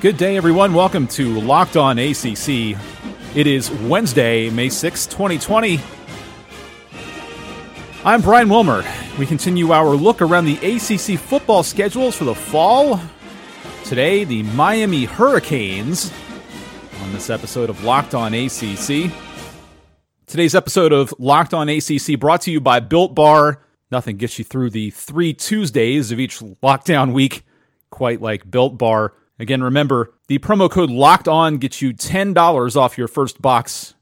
Good day, everyone. Welcome to Locked On ACC. It is Wednesday, May 6, 2020. I'm Brian Wilmer. We continue our look around the ACC football schedules for the fall. Today, the Miami Hurricanes on this episode of Locked On ACC. Today's episode of Locked On ACC brought to you by Built Bar. Nothing gets you through the three Tuesdays of each lockdown week quite like Built Bar. Again, remember the promo code locked on gets you $10 off your first box.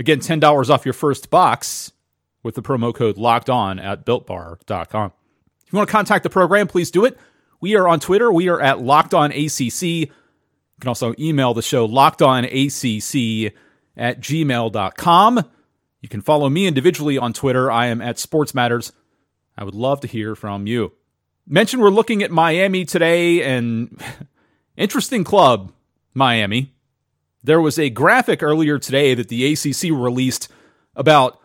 Again, $10 off your first box with the promo code locked on at builtbar.com. If you want to contact the program, please do it. We are on Twitter. We are at Locked On ACC. You can also email the show lockedonacc at gmail.com. You can follow me individually on Twitter. I am at Sports Matters. I would love to hear from you. Mention we're looking at Miami today, and interesting club, Miami. There was a graphic earlier today that the ACC released about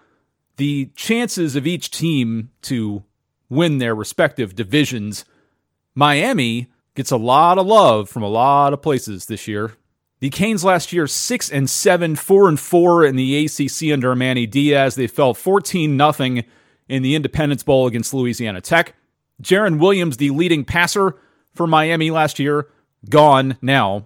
the chances of each team to win their respective divisions. Miami gets a lot of love from a lot of places this year. The Canes last year 6 and 7, 4 and 4 in the ACC under Manny Diaz. They fell 14 nothing in the Independence Bowl against Louisiana Tech. Jarren Williams, the leading passer for Miami last year, gone now.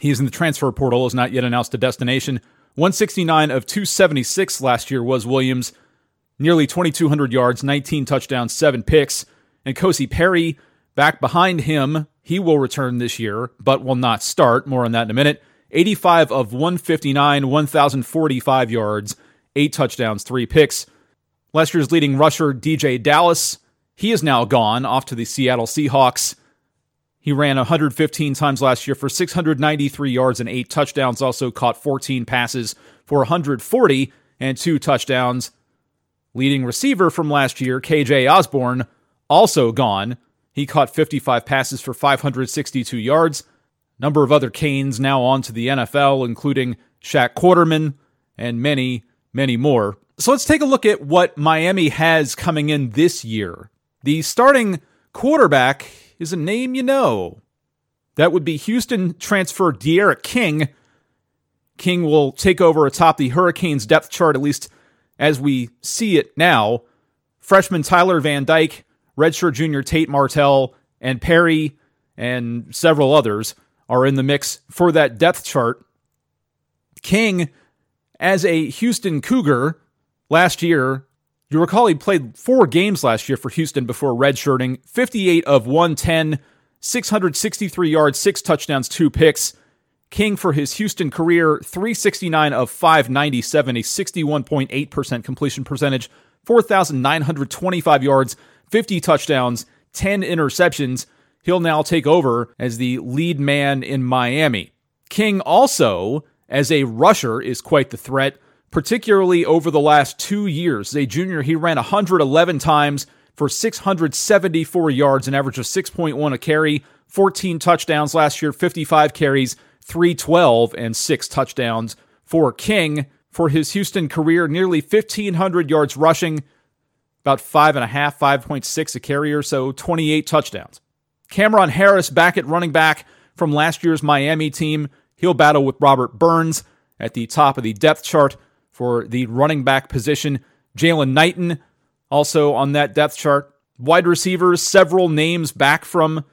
He's in the transfer portal, is not yet announced a destination. 169 of 276 last year was Williams, nearly 2,200 yards, 19 touchdowns, 7 picks. And Kosi Perry back behind him. He will return this year, but will not start. More on that in a minute. 85 of 159, 1,045 yards, 8 touchdowns, 3 picks. Last year's leading rusher, DeeJay Dallas, he is now gone off to the Seattle Seahawks. He ran 115 times last year for 693 yards and eight touchdowns, also caught 14 passes for 140 and two touchdowns. Leading receiver from last year, KJ Osborn, also gone. He caught 55 passes for 562 yards. Number of other Canes now on to the NFL, including Shaq Quarterman and many, many more. So let's take a look at what Miami has coming in this year. The starting quarterback is a name you know. That would be Houston transfer D'Eriq King. King will take over atop the Hurricanes depth chart, at least as we see it now. Freshman Tyler Van Dyke, redshirt junior Tate Martell, and Perry, and several others are in the mix for that depth chart. King, as a Houston Cougar last year, you recall he played four games last year for Houston before redshirting 58 of 110, 663 yards, six touchdowns, two picks. King for his Houston career 369 of 597, a 61.8% completion percentage, 4,925 yards, 50 touchdowns, 10 interceptions. He'll now take over as the lead man in Miami. King also, as a rusher, is quite the threat particularly over the last two years. As a junior, he ran 111 times for 674 yards, an average of 6.1 a carry, 14 touchdowns last year, 55 carries, 312, and six touchdowns for King for his Houston career. Nearly 1,500 yards rushing, about five and a half, 5.6 a carry or so, 28 touchdowns. Cameron Harris back at running back from last year's Miami team. He'll battle with Robert Burns at the top of the depth chart for the running back position. Jaylan Knighton also on that depth chart. Wide receivers, several names back from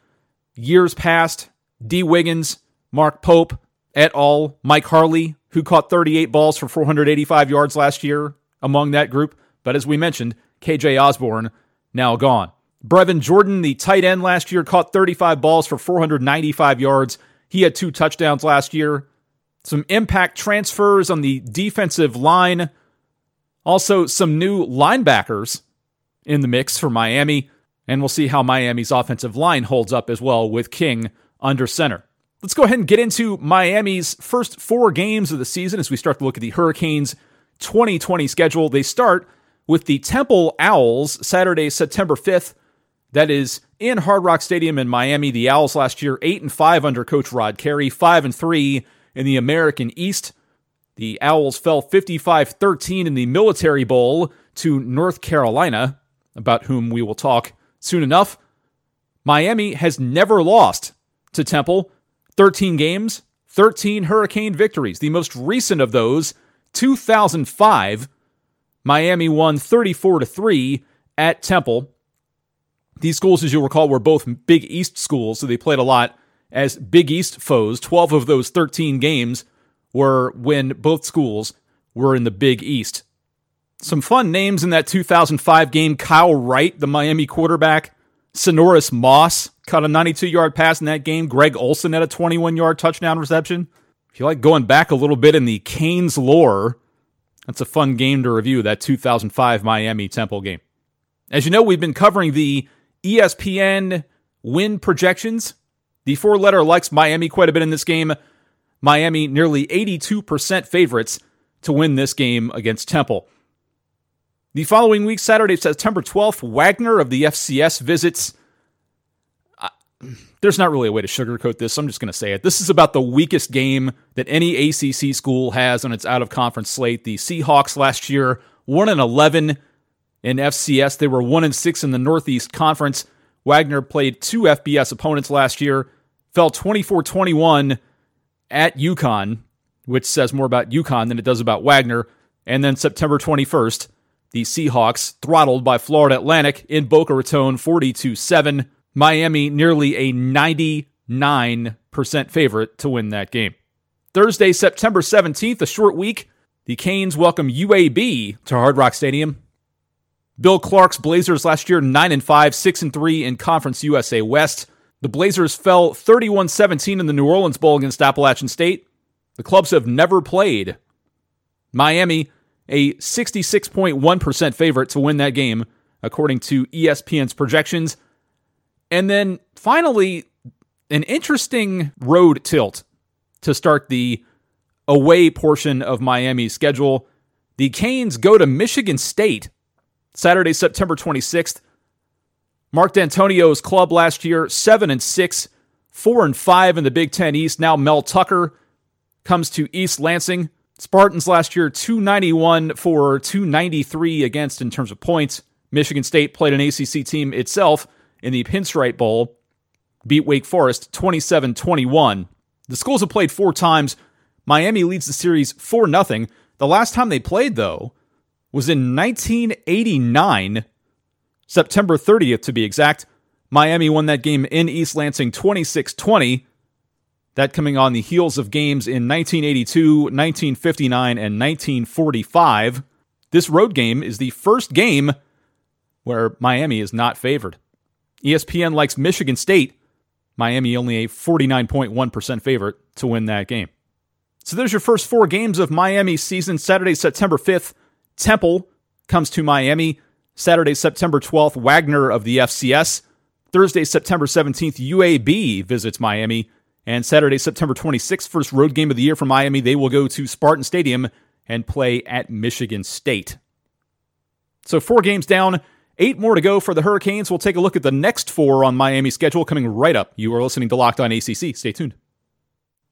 years past. Dee Wiggins, Mark Pope, et al. Mike Harley, who caught 38 balls for 485 yards last year among that group. But as we mentioned, KJ Osborn now gone. Brevin Jordan, the tight end last year, caught 35 balls for 495 yards. He had two touchdowns last year some impact transfers on the defensive line. Also, some new linebackers in the mix for Miami. And we'll see how Miami's offensive line holds up as well with King under center. Let's go ahead and get into Miami's first four games of the season as we start to look at the Hurricanes 2020 schedule. They start with the Temple Owls Saturday, September 5th. That is in Hard Rock Stadium in Miami. The Owls last year 8 and 5 under coach Rod Carey, 5 and 3 in the American East. The Owls fell 55 13 in the Military Bowl to North Carolina, about whom we will talk soon enough. Miami has never lost to Temple. 13 games, 13 Hurricane victories. The most recent of those, 2005, Miami won 34 to 3 at Temple. These schools, as you'll recall, were both Big East schools, so they played a lot as Big East foes. 12 of those 13 games were when both schools were in the Big East. Some fun names in that 2005 game Kyle Wright, the Miami quarterback, Sinorice Moss caught a 92 yard pass in that game. Greg Olsen had a 21 yard touchdown reception. If you like going back a little bit in the Canes lore, that's a fun game to review, that 2005 Miami Temple game. As you know, we've been covering the ESPN win projections. The four letter likes Miami quite a bit in this game. Miami nearly 82% favorites to win this game against Temple. The following week, Saturday, September 12th, Wagner of the FCS visits. There's not really a way to sugarcoat this. So I'm just going to say it. This is about the weakest game that any ACC school has on its out of conference slate. The Seahawks last year, 1 and 11 in FCS. They were 1 and 6 in the Northeast Conference. Wagner played two FBS opponents last year, fell 24 21 at UConn, which says more about UConn than it does about Wagner. And then September 21st, the Seahawks throttled by Florida Atlantic in Boca Raton 42 7. Miami nearly a 99% favorite to win that game. Thursday, September 17th, a short week. The Canes welcome UAB to Hard Rock Stadium. Bill Clark's Blazers last year 9 and 5, 6 and 3 in Conference USA West. The Blazers fell 31-17 in the New Orleans Bowl against Appalachian State. The clubs have never played. Miami a 66.1% favorite to win that game, according to ESPN's projections. And then finally, an interesting road tilt to start the away portion of Miami's schedule. The Canes go to Michigan State Saturday, September 26th. Mark Dantonio's club last year, 7 and 6, 4 and 5 in the Big 10 East. Now Mel Tucker comes to East Lansing. Spartans last year 291 for 293 against in terms of points. Michigan State played an ACC team itself in the Pinstripe Bowl, beat Wake Forest 27 21. The schools have played four times. Miami leads the series 4 0. The last time they played, though, was in 1989, September 30th to be exact. Miami won that game in East Lansing 26 20. That coming on the heels of games in 1982, 1959, and 1945. This road game is the first game where Miami is not favored. ESPN likes Michigan State. Miami only a 49.1% favorite to win that game. So there's your first four games of Miami season. Saturday, September 5th, Temple comes to Miami. Saturday, September 12th, Wagner of the FCS. Thursday, September 17th, UAB visits Miami. And Saturday, September 26th, first road game of the year for Miami, they will go to Spartan Stadium and play at Michigan State. So, four games down, eight more to go for the Hurricanes. We'll take a look at the next four on Miami's schedule coming right up. You are listening to Locked On ACC. Stay tuned.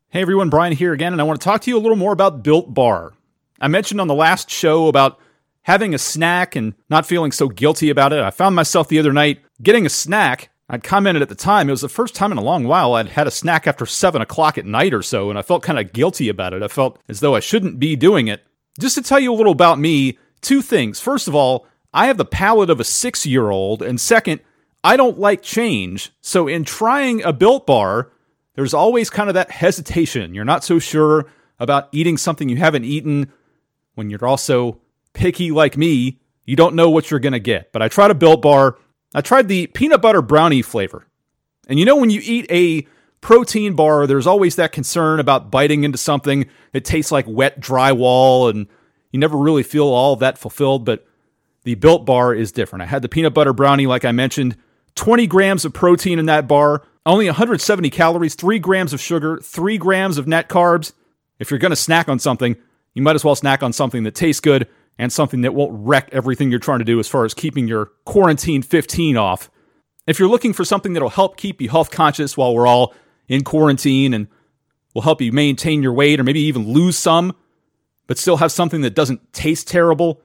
Hey everyone, Brian here again, and I want to talk to you a little more about Built Bar. I mentioned on the last show about having a snack and not feeling so guilty about it. I found myself the other night getting a snack I'd commented at the time, it was the first time in a long while I'd had a snack after 7 o'clock at night or so, and I felt kind of guilty about it. I felt as though I shouldn't be doing it. Just to tell you a little about me, two things. First of all, I have the palate of a six year old, and second, I don't like change. So in trying a built bar, there's always kind of that hesitation. You're not so sure about eating something you haven't eaten when you're also picky like me. You don't know what you're going to get. But I tried a built bar. I tried the peanut butter brownie flavor. And you know, when you eat a protein bar, there's always that concern about biting into something that tastes like wet drywall and you never really feel all that fulfilled. But the built bar is different. I had the peanut butter brownie, like I mentioned, 20 grams of protein in that bar, only 170 calories, 3 grams of sugar, 3 grams of net carbs. If you're going to snack on something, you might as well snack on something that tastes good and something that won't wreck everything you're trying to do as far as keeping your quarantine 15 off. If you're looking for something that'll help keep you health conscious while we're all in quarantine and will help you maintain your weight or maybe even lose some, but still have something that doesn't taste terrible,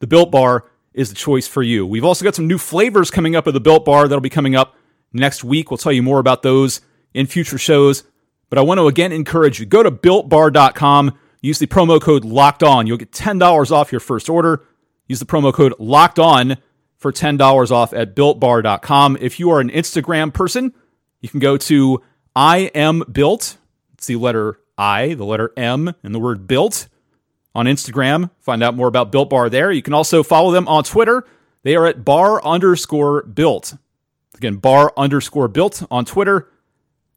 the Built Bar is the choice for you. We've also got some new flavors coming up of the Built Bar that'll be coming up next week. We'll tell you more about those in future shows. But I want to again encourage you go to builtbar.com, use the promo code locked on. You'll get $10 off your first order. Use the promo code locked on for $10 off at builtbar.com. If you are an Instagram person, you can go to I am built. It's the letter I, the letter M, and the word built on Instagram. Find out more about Built Bar there. You can also follow them on Twitter. They are at bar underscore built. Again, bar underscore built on Twitter.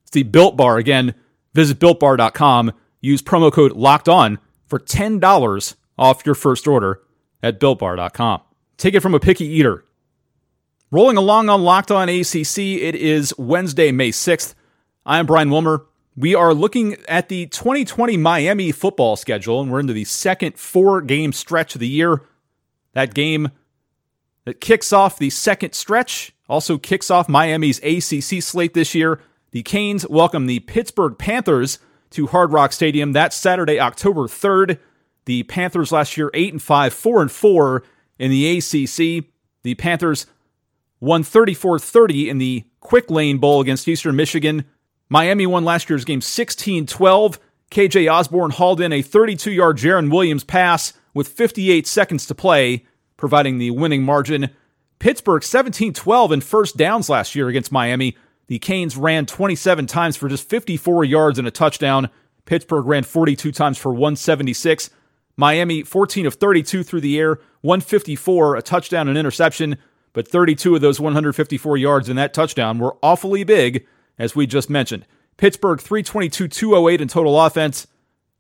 It's the Built Bar. Again, visit builtbar.com. Use promo code locked on for $10 off your first order at builtbar.com. Take it from a picky eater. Rolling along on Locked On ACC, it is Wednesday, May 6th. I am Brian Wilmer. We are looking at the 2020 Miami football schedule, and we're into the second four game stretch of the year. That game that kicks off the second stretch also kicks off Miami's ACC slate this year. The Canes welcome the Pittsburgh Panthers to Hard Rock Stadium. That Saturday, October 3rd. The Panthers last year 8 and 5, 4 and 4 in the ACC. The Panthers won 34-30 in the Quick Lane Bowl against Eastern Michigan. Miami won last year's game 16 12. KJ Osborn hauled in a 32 yard Jarren Williams pass with 58 seconds to play, providing the winning margin. Pittsburgh 17 12 in first downs last year against Miami. The Canes ran 27 times for just 54 yards and a touchdown. Pittsburgh ran 42 times for 176. Miami 14 of 32 through the air, 154, a touchdown and interception, but 32 of those 154 yards in that touchdown were awfully big as we just mentioned. Pittsburgh 322 208 in total offense.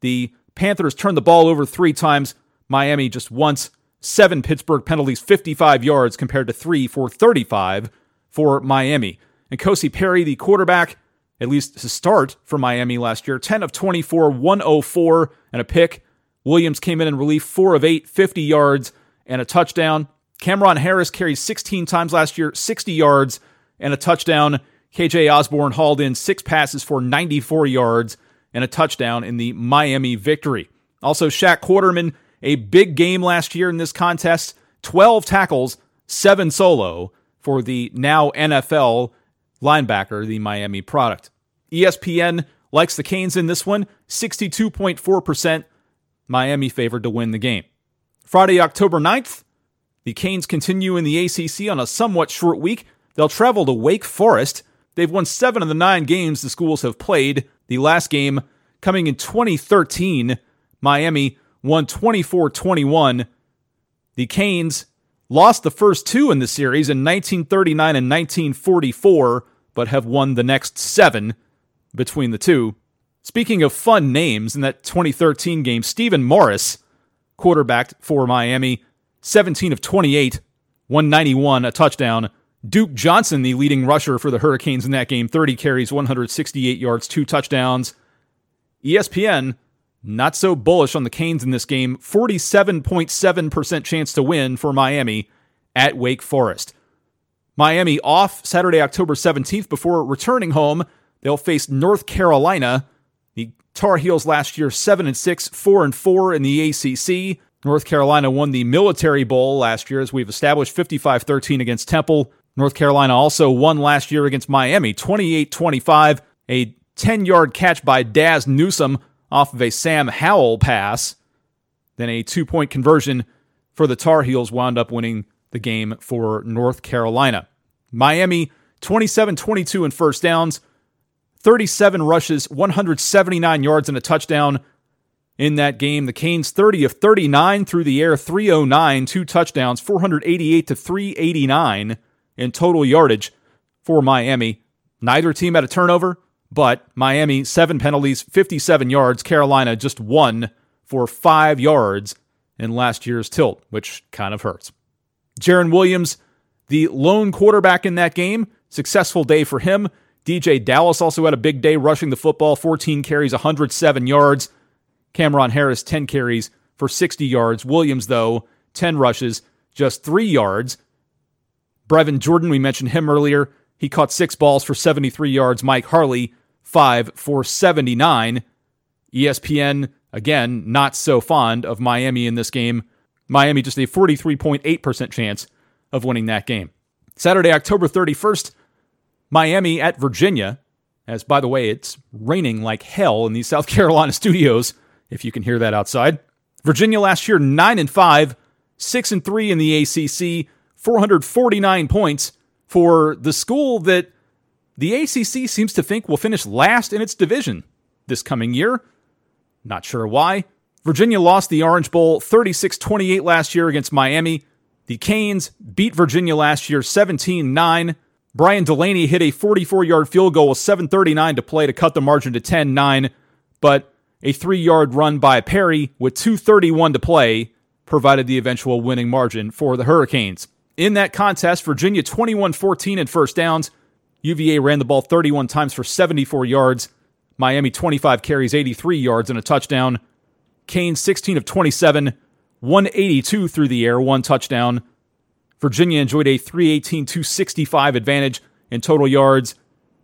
The Panthers turned the ball over three times. Miami just once. Seven Pittsburgh penalties, 55 yards compared to three for 35 for Miami. And Perry, the quarterback, at least to start for Miami last year, 10 of 24, 104 and a pick. Williams came in in relief, 4 of 8, 50 yards and a touchdown. Cameron Harris carried 16 times last year, 60 yards and a touchdown. KJ Osborn hauled in six passes for 94 yards and a touchdown in the Miami victory. Also, Shaq Quarterman, a big game last year in this contest 12 tackles, seven solo for the now NFL linebacker, the Miami product. ESPN likes the Canes in this one, 62.4%. Miami favored to win the game. Friday, October 9th, the Canes continue in the ACC on a somewhat short week. They'll travel to Wake Forest They've won seven of the nine games the schools have played. The last game coming in 2013, Miami won 24 21. The Canes lost the first two in the series in 1939 and 1944, but have won the next seven between the two. Speaking of fun names, in that 2013 game, Stephen Morris quarterbacked for Miami, 17 of 28, 191, a touchdown. Duke Johnson, the leading rusher for the Hurricanes in that game, 30 carries, 168 yards, two touchdowns. ESPN, not so bullish on the Canes in this game. 47.7% chance to win for Miami at Wake Forest. Miami off Saturday, October 17th before returning home. They'll face North Carolina. The Tar Heels last year 7 and 6, 4 and 4 in the ACC. North Carolina won the Military Bowl last year as we've established 55-13 against Temple. North Carolina also won last year against Miami 28 25, a 10 yard catch by Dazz Newsome off of a Sam Howell pass. Then a two point conversion for the Tar Heels wound up winning the game for North Carolina. Miami 27 22 in first downs, 37 rushes, 179 yards, and a touchdown in that game. The Canes 30 of 39 through the air, 309, two touchdowns, 488 to 389 in total yardage for Miami. Neither team had a turnover, but Miami, seven penalties, 57 yards. Carolina just one for five yards in last year's tilt, which kind of hurts. Jarren Williams, the lone quarterback in that game, successful day for him. DeeJay Dallas also had a big day rushing the football, 14 carries, 107 yards. Cameron Harris, 10 carries for 60 yards. Williams, though, 10 rushes, just three yards. Brevin Jordan, we mentioned him earlier. He caught six balls for 73 yards. Mike Harley, five for 79. ESPN, again, not so fond of Miami in this game. Miami just a 43.8% chance of winning that game. Saturday, October 31st, Miami at Virginia. As by the way, it's raining like hell in these South Carolina studios, if you can hear that outside. Virginia last year 9 and 5, 6 and 3 in the ACC, 449 points for the school that the ACC seems to think will finish last in its division this coming year. Not sure why. Virginia lost the Orange Bowl 36 28 last year against Miami. The Canes beat Virginia last year 17 9. Brian Delaney hit a 44 yard field goal with 7.39 to play to cut the margin to 10 9, but a three yard run by Perry with 2.31 to play provided the eventual winning margin for the Hurricanes. In that contest, Virginia 21 14 in first downs. UVA ran the ball 31 times for 74 yards. Miami 25 carries 83 yards and a touchdown. Canes 16 of 27, 182 through the air, one touchdown. Virginia enjoyed a 318 265 advantage in total yards.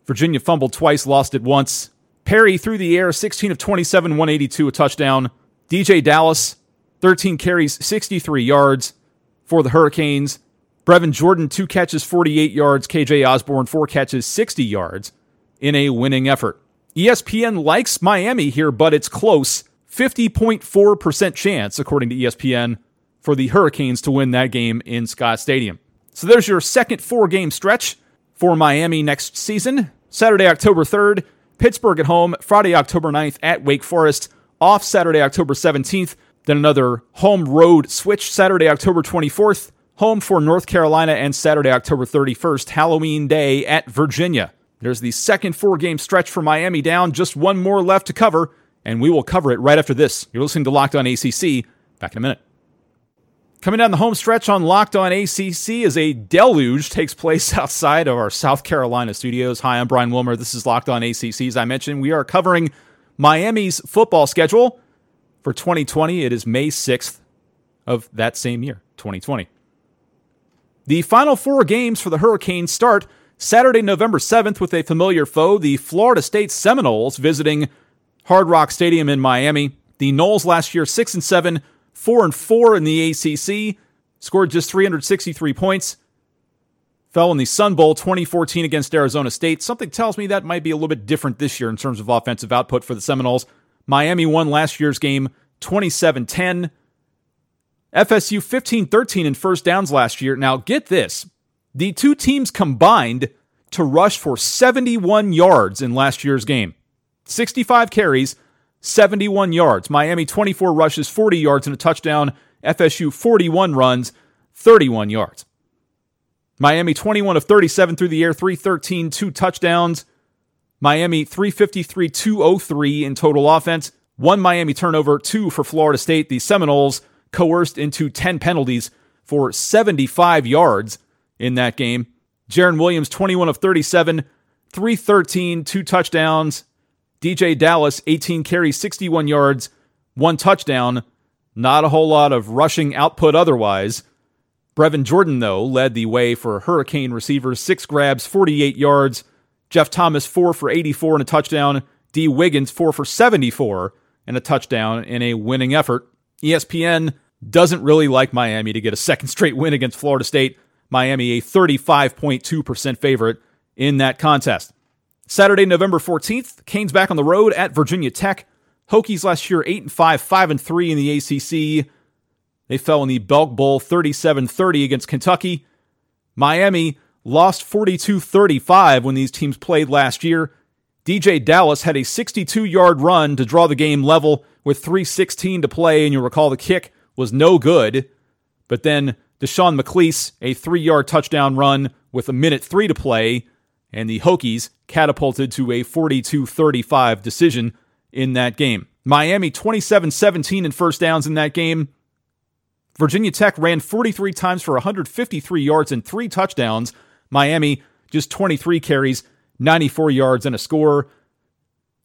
Virginia fumbled twice, lost it once. Perry through the air, 16 of 27, 182, a touchdown. DeeJay Dallas, 13 carries, 63 yards for the Hurricanes. Brevin Jordan, two catches, 48 yards. KJ Osborn, four catches, 60 yards in a winning effort. ESPN likes Miami here, but it's close. 50.4% chance, according to ESPN, for the Hurricanes to win that game in Scott Stadium. So there's your second four game stretch for Miami next season. Saturday, October 3rd, Pittsburgh at home. Friday, October 9th at Wake Forest. Off Saturday, October 17th. Then another home road switch Saturday, October 24th. Home for North Carolina and Saturday, October 31st, Halloween Day at Virginia. There's the second four game stretch for Miami down. Just one more left to cover and we will cover it right after this. You're listening to Locked On ACC. Back in a minute. Coming down the home stretch on Locked On ACC as a deluge takes place outside of our South Carolina studios. Hi, I'm Brian Wilmer. This is Locked On ACC. As I mentioned, we are covering Miami's football schedule for 2020. It is May 6th of that same year, 2020. The final four games for the Hurricanes start Saturday, November 7th, with a familiar foe, the Florida State Seminoles, visiting Hard Rock Stadium in Miami. The Noles last year, 6 and 7, 4 and 4 in the ACC, scored just 363 points. Fell in the Sun Bowl 2014 against Arizona State. Something tells me that might be a little bit different this year in terms of offensive output for the Seminoles. Miami won last year's game 27 10. FSU 15 13 in first downs last year. Now, get this the two teams combined to rush for 71 yards in last year's game. 65 carries, 71 yards. Miami 24 rushes, 40 yards and a touchdown. FSU 41 runs, 31 yards. Miami 21 of 37 through the air, 313, two touchdowns. Miami 353, 203 in total offense. One Miami turnover, two for Florida State. The Seminoles coerced into 10 penalties for 75 yards in that game. Jarren Williams 21 of 37, 313, two touchdowns. DeeJay Dallas, 18 carries, 61 yards, one touchdown. Not a whole lot of rushing output otherwise. Brevin Jordan, though, led the way for Hurricane receivers, six grabs, 48 yards. Jeff Thomas, four for 84 and a touchdown. Dee Wiggins, four for 74 and a touchdown in a winning effort. ESPN doesn't really like Miami to get a second straight win against Florida State. Miami, a 35.2% favorite in that contest. Saturday, November 14th, Canes back on the road at Virginia Tech. Hokies last year 8 and 5, 5 and 3 in the ACC. They fell in the Belk Bowl 37-30 against Kentucky. Miami lost 42-35 when these teams played last year. DeeJay Dallas had a 62-yard run to draw the game level with 3:16 to play and you'll recall the kick was no good. But then Deshaun McClease, a 3-yard touchdown run with a minute 3 to play and the Hokies catapulted to a 42 35 decision in that game. Miami 27 17 in first downs in that game. Virginia Tech ran 43 times for 153 yards and three touchdowns. Miami just 23 carries, 94 yards, and a score.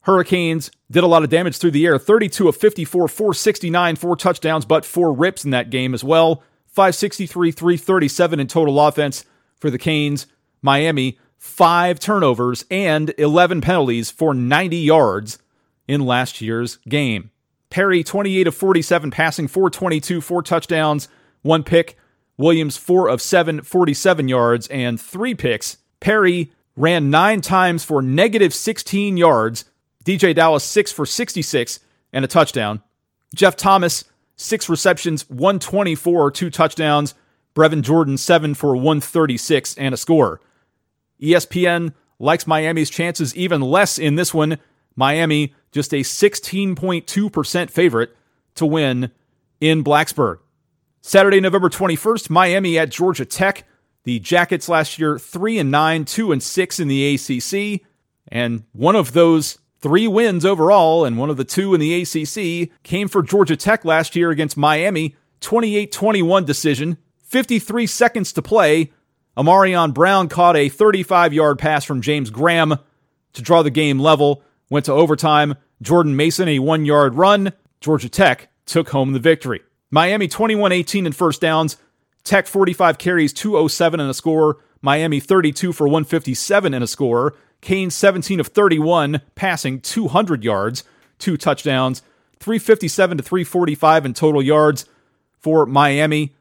Hurricanes did a lot of damage through the air 32 of 54, 469, four touchdowns, but four rips in that game as well. 563, 337 in total offense for the Canes. Miami five turnovers, and 11 penalties for 90 yards in last year's game. Perry, 28 of 47 passing, 422, four touchdowns, one pick. Williams, 4 of 7, 47 yards, and three picks. Perry ran nine times for negative 16 yards. DeeJay Dallas, six for 66 and a touchdown. Jeff Thomas, six receptions, 124, two touchdowns. Brevin Jordan, seven for 136 and a score. ESPN likes Miami's chances even less in this one. Miami, just a 16.2% favorite to win in Blacksburg. Saturday, November 21st, Miami at Georgia Tech. The Jackets last year 3 and 9, 2 and 6 in the ACC, and one of those three wins overall and one of the two in the ACC came for Georgia Tech last year against Miami, 28-21 decision, 53 seconds to play. Ahmarean Brown caught a 35-yard pass from James Graham to draw the game level, went to overtime. Jordan Mason a 1-yard run. Georgia Tech took home the victory. Miami 21 18 in first downs. Tech 45 carries, 207 and a score. Miami 32 for 157 and a score. Kane 17 of 31, passing 200 yards, two touchdowns. 357 to 345 in total yards for Miami.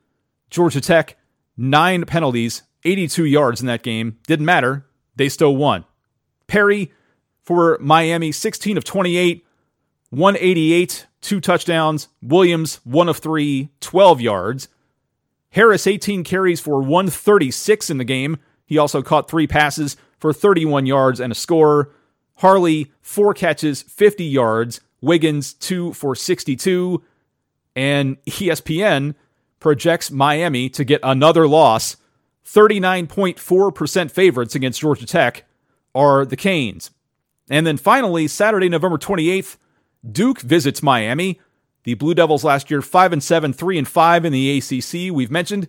Georgia Tech, nine penalties, 82 yards in that game. Didn't matter. They still won. Perry for Miami, 16 of 28, 188, two touchdowns. Williams, one of three, 12 yards. Harris, 18 carries for 136 in the game. He also caught three passes for 31 yards and a score. Harley, four catches, 50 yards. Wiggins, two for 62. And ESPN projects Miami to get another loss. 39.4% favorites against Georgia Tech are the Canes. And then finally, Saturday, November 28th, Duke visits Miami. The Blue Devils last year 5 and 7, 3 and 5 in the ACC. We've mentioned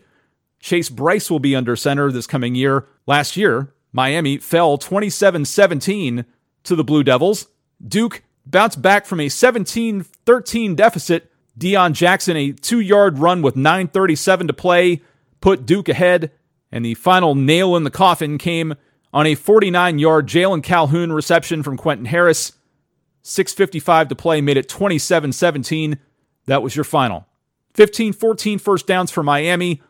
Chase Brice will be under center this coming year. Last year, Miami fell 27-17 to the Blue Devils. Duke bounced back from a 17-13 deficit. Deon Jackson a 2-yard run with 9:37 to play put Duke ahead, and the final nail in the coffin came on a 49-yard Jalen Calhoun reception from Quentin Harris. 6.55 to play made it 27 17. That was your final. 15 14 first downs for Miami.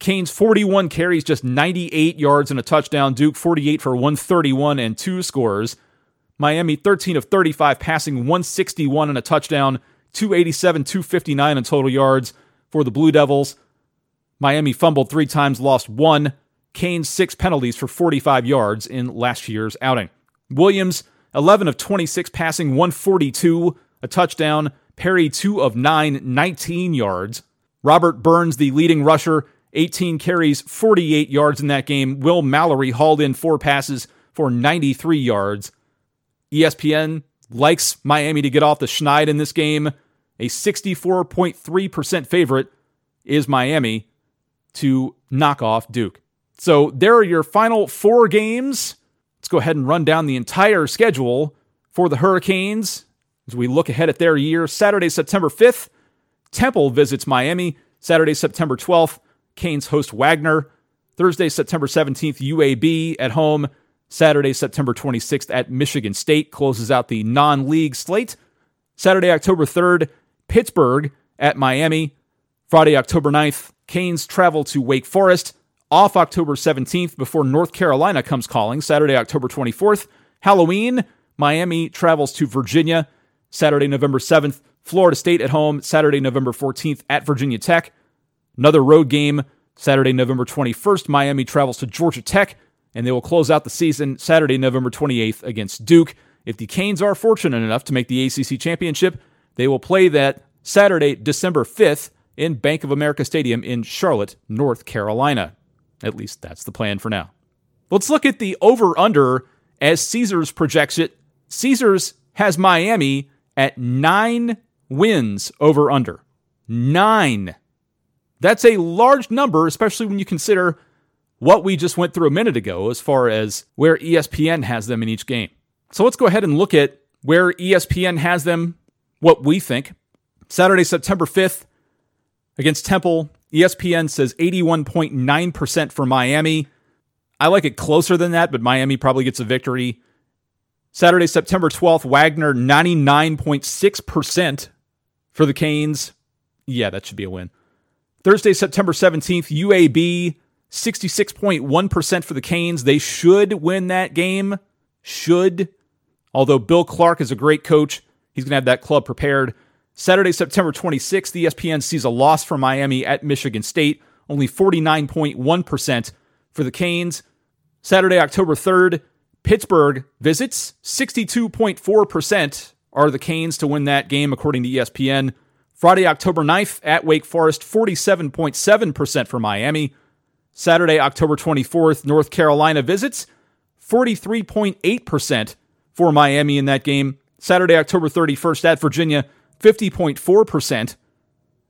Canes 41 carries, just 98 yards and a touchdown. Duke 48 for 131 and two scores. Miami 13 of 35 passing 161 and a touchdown. 287, 259 in total yards for the Blue Devils. Miami fumbled three times, lost one. Canes six penalties for 45 yards in last year's outing. Williams 11 of 26 passing, 142, a touchdown. Perry, 2 of 9, 19 yards. Robert Burns, the leading rusher, 18 carries, 48 yards in that game. Will Mallory hauled in four passes for 93 yards. ESPN likes Miami to get off the schneid in this game. A 64.3% favorite is Miami to knock off Duke. So there are your final four games Let's go ahead and run down the entire schedule for the Hurricanes as we look ahead at their year. Saturday, September 5th, Temple visits Miami. Saturday, September 12th, Canes host Wagner. Thursday, September 17th, UAB at home. Saturday, September 26th at Michigan State closes out the non league slate. Saturday, October 3rd, Pittsburgh at Miami. Friday, October 9th, Canes travel to Wake Forest off October 17th before North Carolina comes calling, Saturday, October 24th. Halloween, Miami travels to Virginia, Saturday, November 7th. Florida State at home, Saturday, November 14th at Virginia Tech. Another road game, Saturday, November 21st. Miami travels to Georgia Tech, and they will close out the season Saturday, November 28th against Duke. If the Canes are fortunate enough to make the ACC championship, they will play that Saturday, December 5th in Bank of America Stadium in Charlotte, North Carolina. At least that's the plan for now. Let's look at the over under as Caesars projects it. Caesars has Miami at nine wins over under. Nine. That's a large number, especially when you consider what we just went through a minute ago as far as where ESPN has them in each game. So let's go ahead and look at where ESPN has them, what we think. Saturday, September 5th against Temple, ESPN says 81.9% for Miami. I like it closer than that, but Miami probably gets a victory. Saturday, September 12th, Wagner 99.6% for the Canes. Yeah, that should be a win. Thursday, September 17th, UAB 66.1% for the Canes. They should win that game. Should. Although Bill Clark is a great coach, he's going to have that club prepared. Saturday, September 26th, ESPN sees a loss for Miami at Michigan State, only 49.1% for the Canes. Saturday, October 3rd, Pittsburgh visits. 62.4% are the Canes to win that game, according to ESPN. Friday, October 9th, at Wake Forest, 47.7% for Miami. Saturday, October 24th, North Carolina visits. 43.8% for Miami in that game. Saturday, October 31st, at Virginia, 50.4%.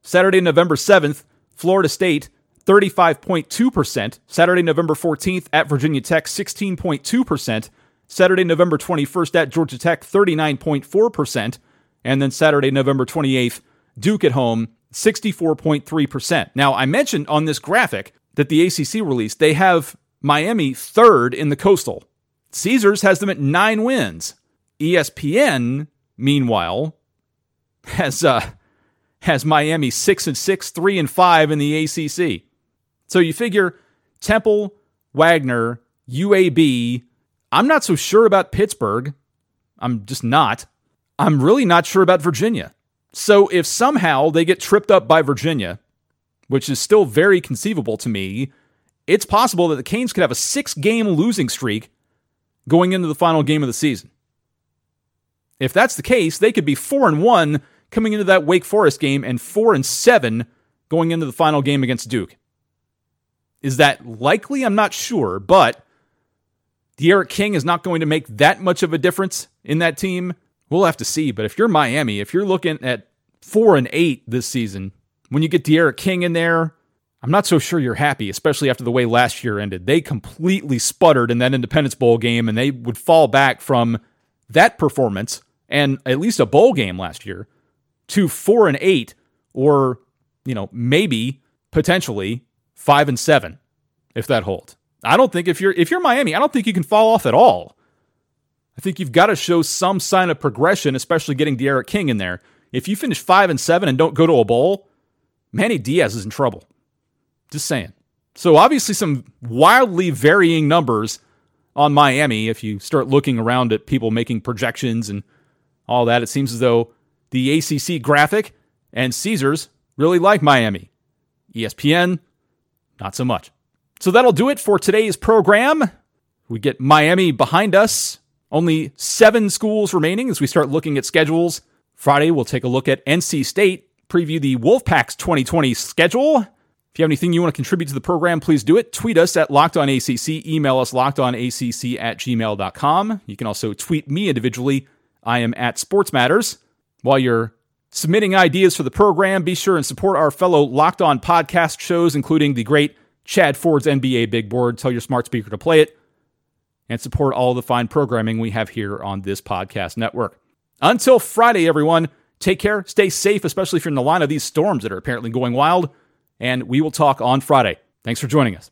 Saturday, November 7th, Florida State, 35.2%. Saturday, November 14th at Virginia Tech, 16.2%. Saturday, November 21st at Georgia Tech, 39.4%. And then Saturday, November 28th, Duke at home, 64.3%. Now, I mentioned on this graphic that the ACC released, they have Miami third in the Coastal. Caesars has them at nine wins. ESPN, meanwhile, has uh, has Miami six and six, three and five in the ACC. So you figure Temple, Wagner, UAB. I'm not so sure about Pittsburgh. I'm just not. I'm really not sure about Virginia. So if somehow they get tripped up by Virginia, which is still very conceivable to me, it's possible that the Canes could have a six game losing streak going into the final game of the season. If that's the case, they could be 4 and 1 coming into that Wake Forest game and 4 and 7 going into the final game against Duke. Is that likely? I'm not sure, but D'Eriq King is not going to make that much of a difference in that team. We'll have to see, but if you're Miami, if you're looking at 4 and 8 this season, when you get D'Eriq King in there, I'm not so sure you're happy, especially after the way last year ended. They completely sputtered in that Independence Bowl game, and they would fall back from that performance and at least a bowl game last year to four and eight, or you know maybe potentially five and seven, if that holds. I don't think if you're if you're Miami, I don't think you can fall off at all. I think you've got to show some sign of progression, especially getting D'Eriq King in there. If you finish five and seven and don't go to a bowl, Manny Diaz is in trouble. Just saying. So obviously some wildly varying numbers on Miami if you start looking around at people making projections and all that. It seems as though the ACC graphic and Caesars really like Miami. ESPN, not so much. So that'll do it for today's program. We get Miami behind us. Only seven schools remaining as we start looking at schedules. Friday, we'll take a look at NC State, preview the Wolfpack's 2020 schedule. If you have anything you want to contribute to the program, please do it. Tweet us at LockedOnACC. Email us lockedonacc at gmail.com. You can also tweet me individually. I am at Sports Matters. While you're submitting ideas for the program, be sure and support our fellow Locked On podcast shows, including the great Chad Ford's NBA Big Board. Tell your smart speaker to play it and support all the fine programming we have here on this podcast network. Until Friday, everyone, take care, stay safe, especially if you're in the line of these storms that are apparently going wild and we will talk on Friday. Thanks for joining us.